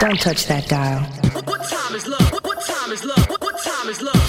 Don't touch that dial. What time is love? What time is love? What time is love?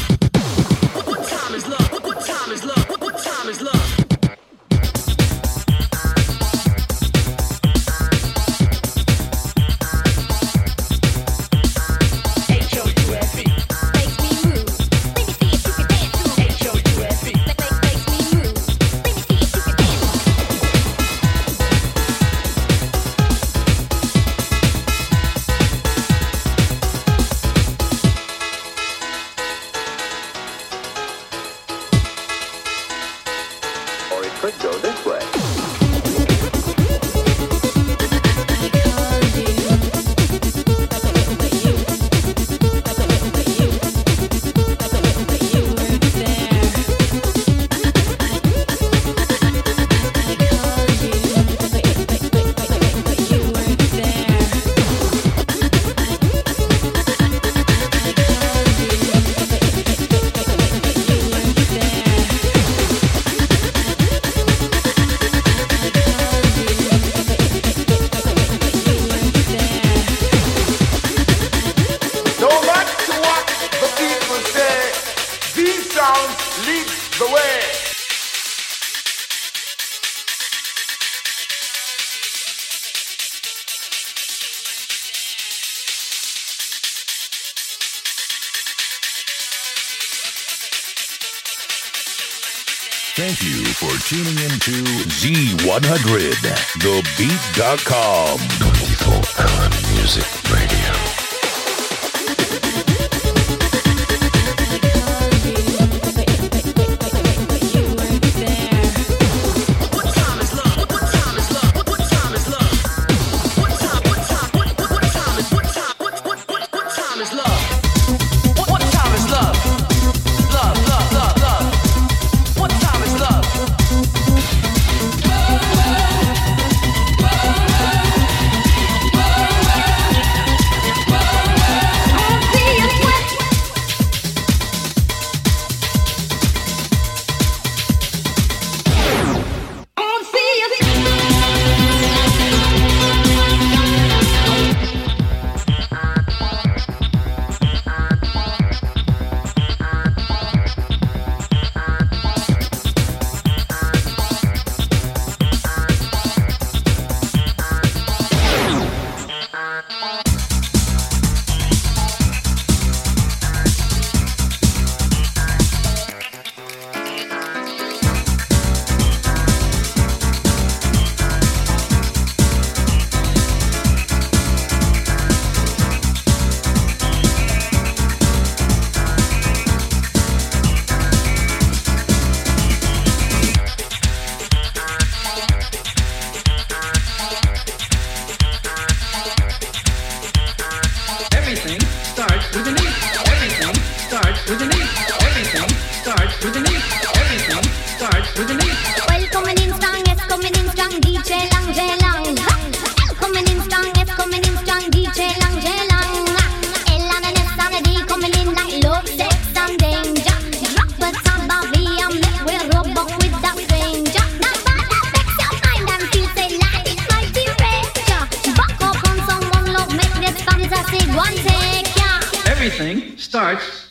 100, thebeat.com.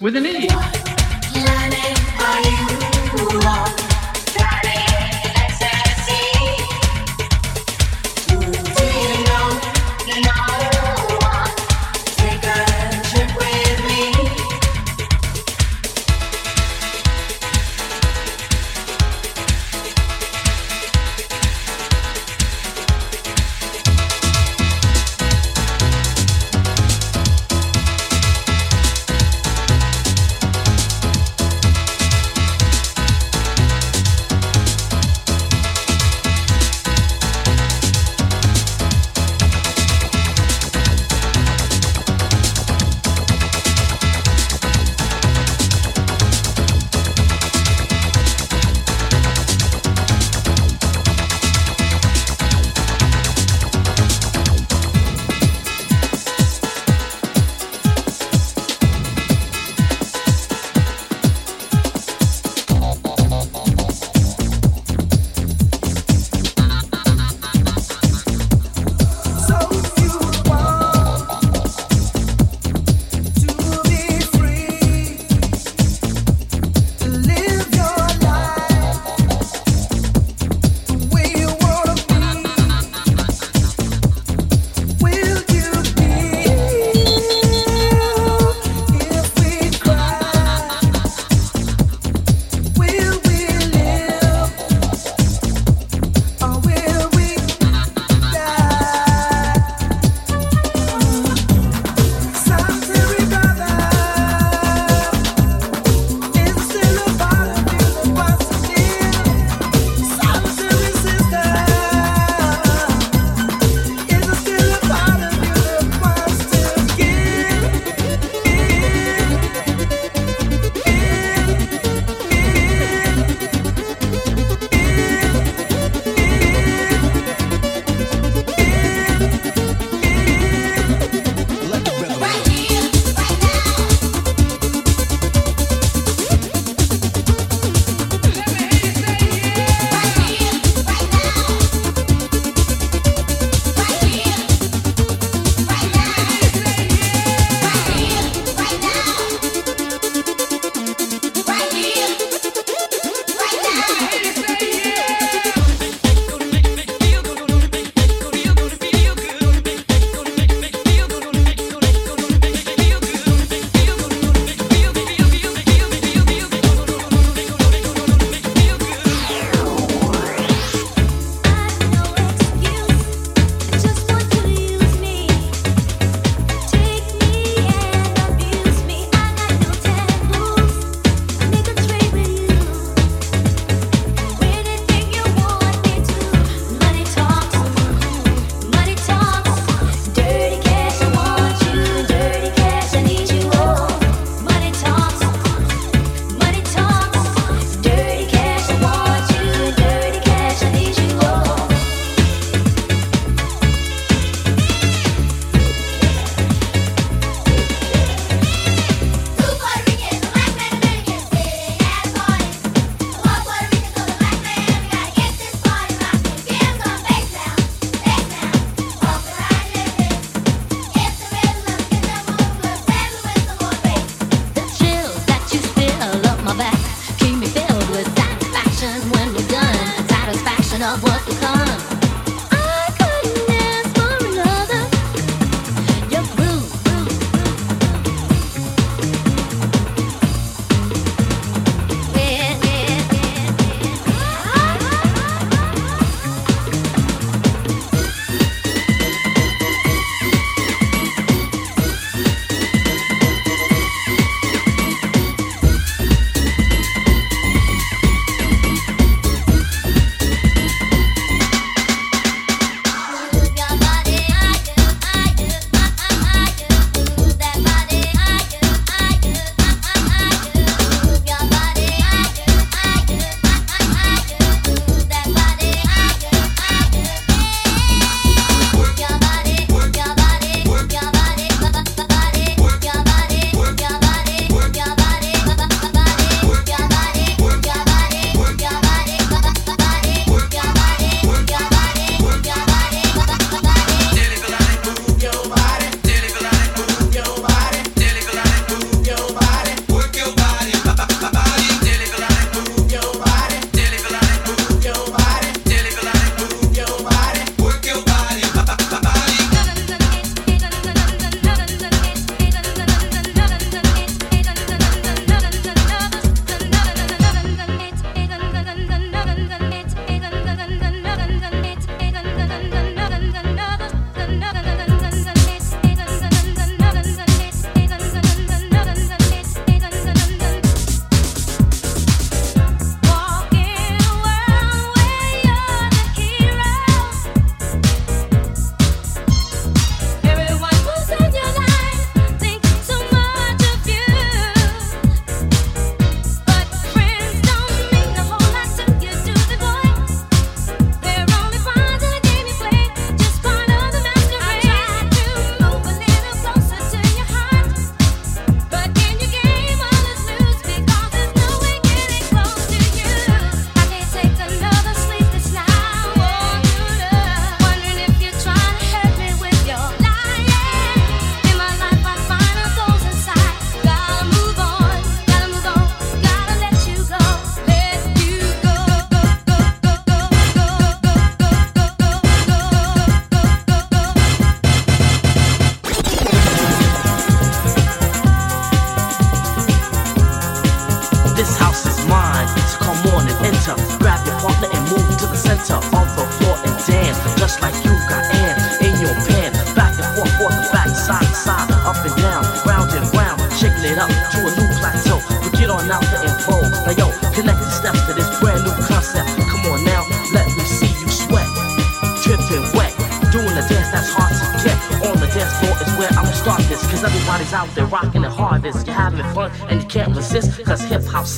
with an E.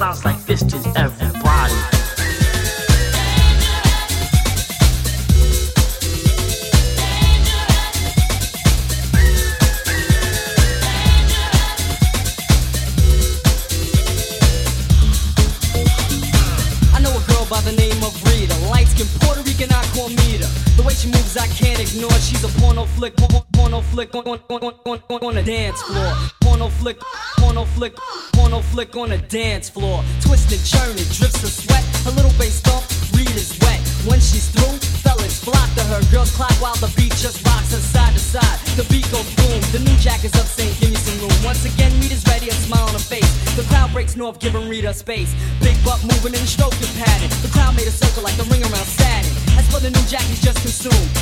sounds like this to everybody. I can't ignore. She's a porno flick, porno flick on, on, on, on, on, on a dance floor. Porno flick, porno flick, porno flick on a dance floor. the space. Big buck moving and stroking pattern. The crowd made a circle like the ring around Saturn. As for the new jack, he's just consumed.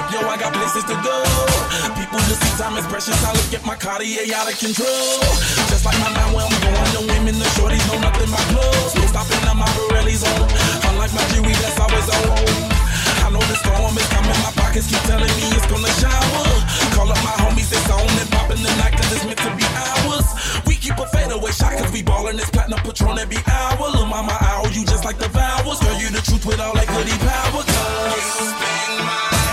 Whip, yo, I got places to go. People just see time is precious, I look at my Cartier out of control. Just like my mind where I'm going, the women, the shorties know nothing my clothes. No stopping at my Pirelli's oh. on. Unlike my Chewy, that's always on. I know the storm is coming, my pockets keep telling me it's gonna shower. Call up my homies, it's on and popping the night, cause it's meant to be ours. We keep a fadeaway shot, cause we ballin' this platinum patron every hour. Lil' mama, I owe you just like the vowels. Girl, you the truth with all that goody power, cause you spin my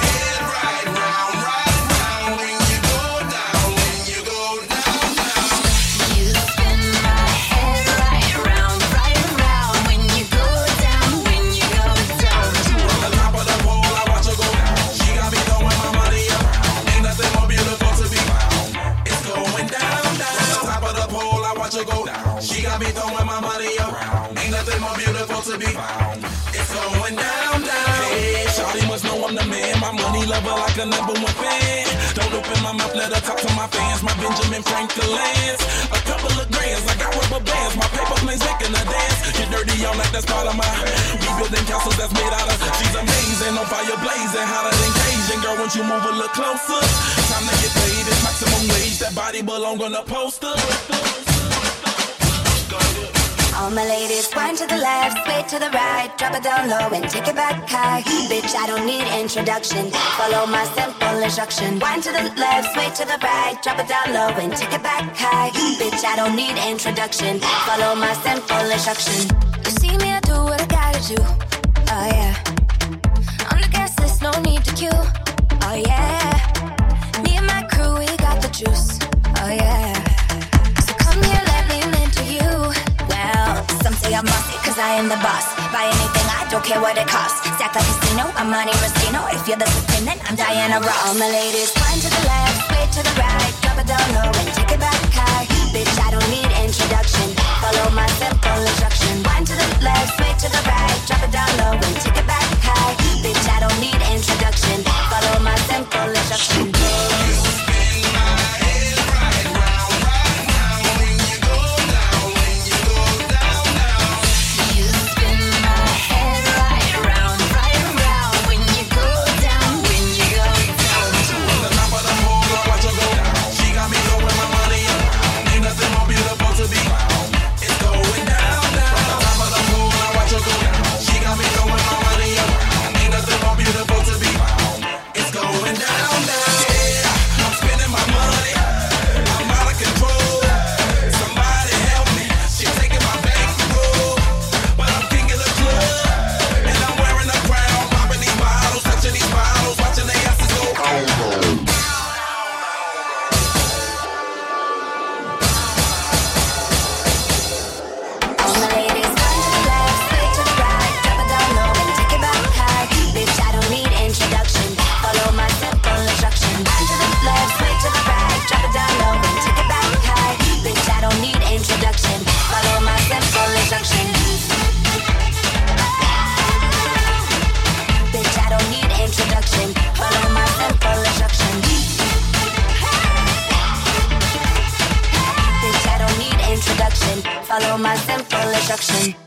to be found. It's going down, down. Hey, Shawty must know I'm the man. My money lover like a number one fan. Don't open my mouth, let her talk to my fans. My Benjamin Franklin's. A couple of grands, I got rubber bands. My paper planes making a dance. Get dirty all night, that's part of my. We building castles that's made out of. She's amazing, on fire blazing, hotter than Cajun. Girl, won't you move a little closer? Time to get paid, it's maximum wage. That body belong on a poster. All my ladies, wind to the left, sway to the right, drop it down low and take it back high. Bitch, I don't need introduction. Follow my simple instruction. Wind to the left, sway to the right, drop it down low and take it back high. Bitch, I don't need introduction. Follow my simple instruction. You see me, I do what I gotta do. Oh yeah. On the gas list, no need to queue. Oh yeah. Me and my crew, we got the juice. Say I'm cause I am the boss. Buy anything, I don't care what it costs. Stack like casino, I'm Monte Rustino. If you're the supreme, then I'm Diana Ross. All my ladies, wind to the left, sway to the right, drop it down low and take it back high. Bitch, I don't need introduction. Follow my simple instruction. Wind to the left, sway to the right, drop it down low and take it simple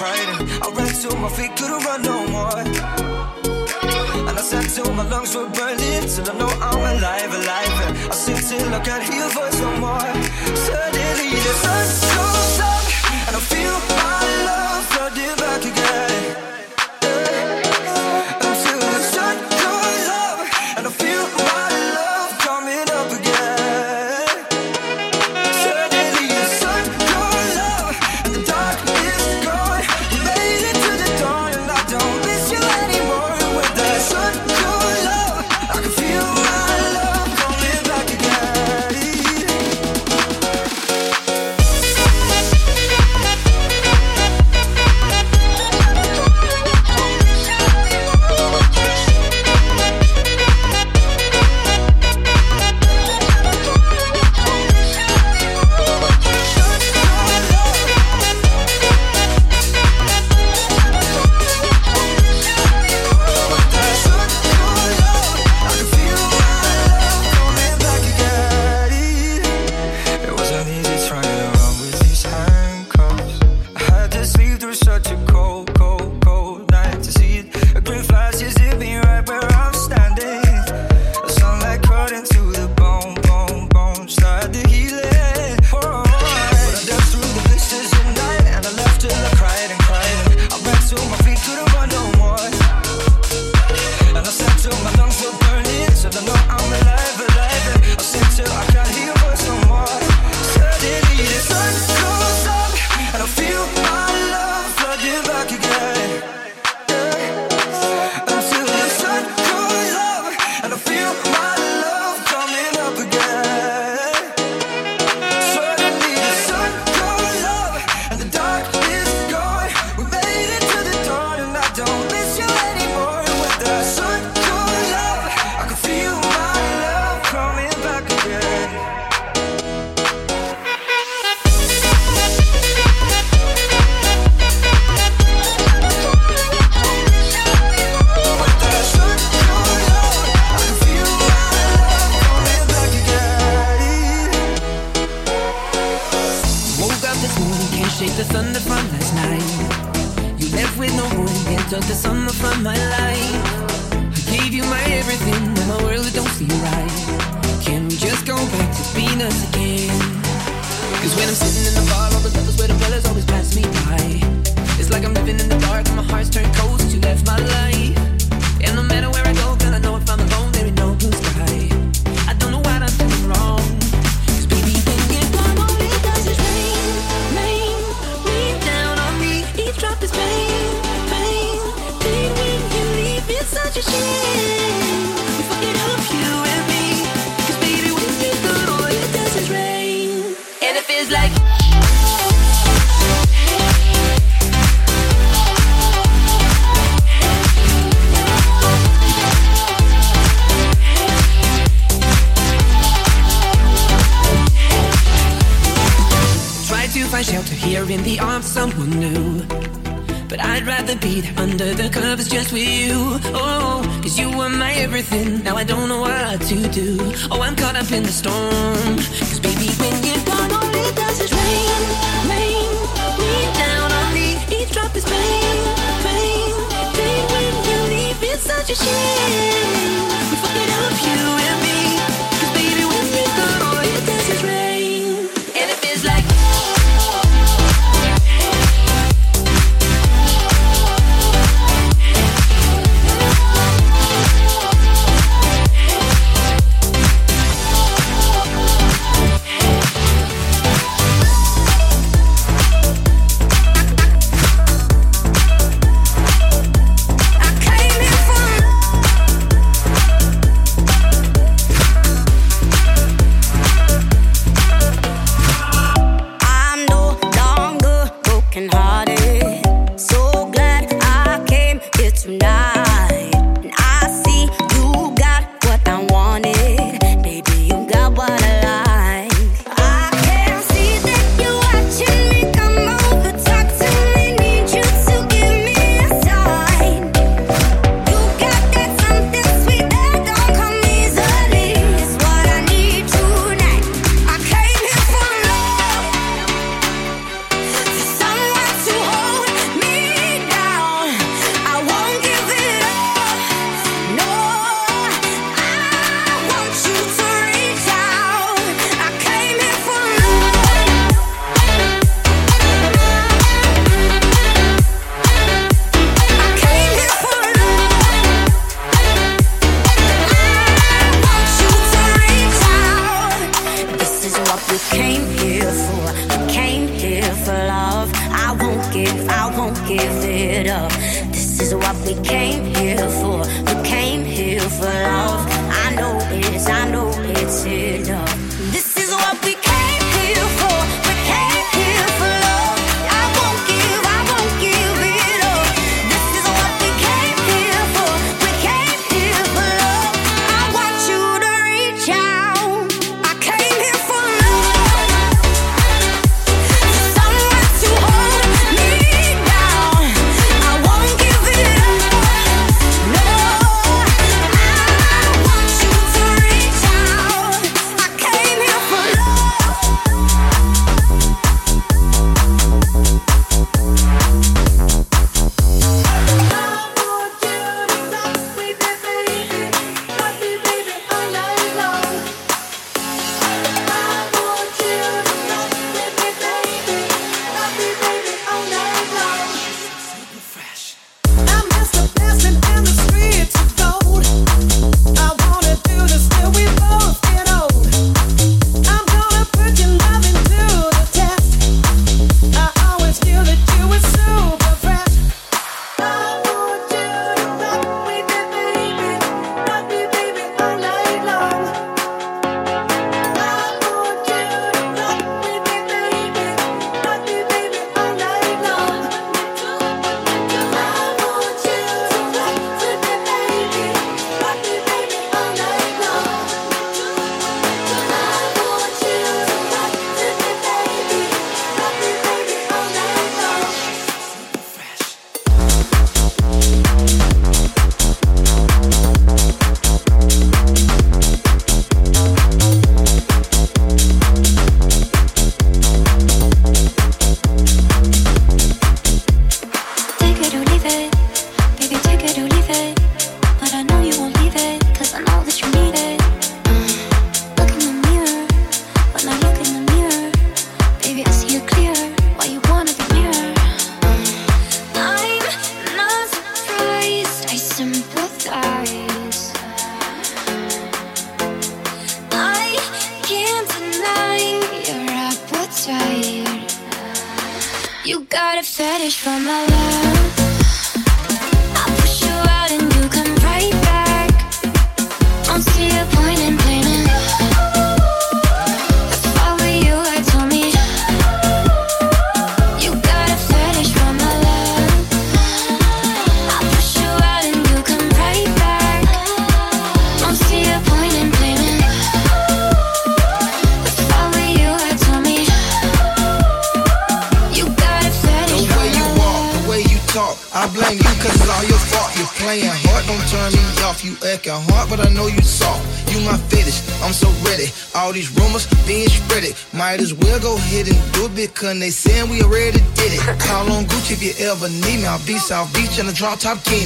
cradle. I ran till my feet, couldn't run no more. And I sat till my lungs were burning, till I know I'm alive, alive. I sit till I can't hear a voice no more. Suddenly the sun shows up, and I feel my love flooding back again. find shelter here in the arms of someone new. But I'd rather be there under the covers just with you. Oh, cause you were my everything. Now I don't know what to do. Oh, I'm caught up in the storm. Cause baby, when you're gone, all it does is rain, rain. Me down on me, eavesdrop is pain, pain. pain. when you leave, it's such a shame. We fucking up you and me. Drop top bikini.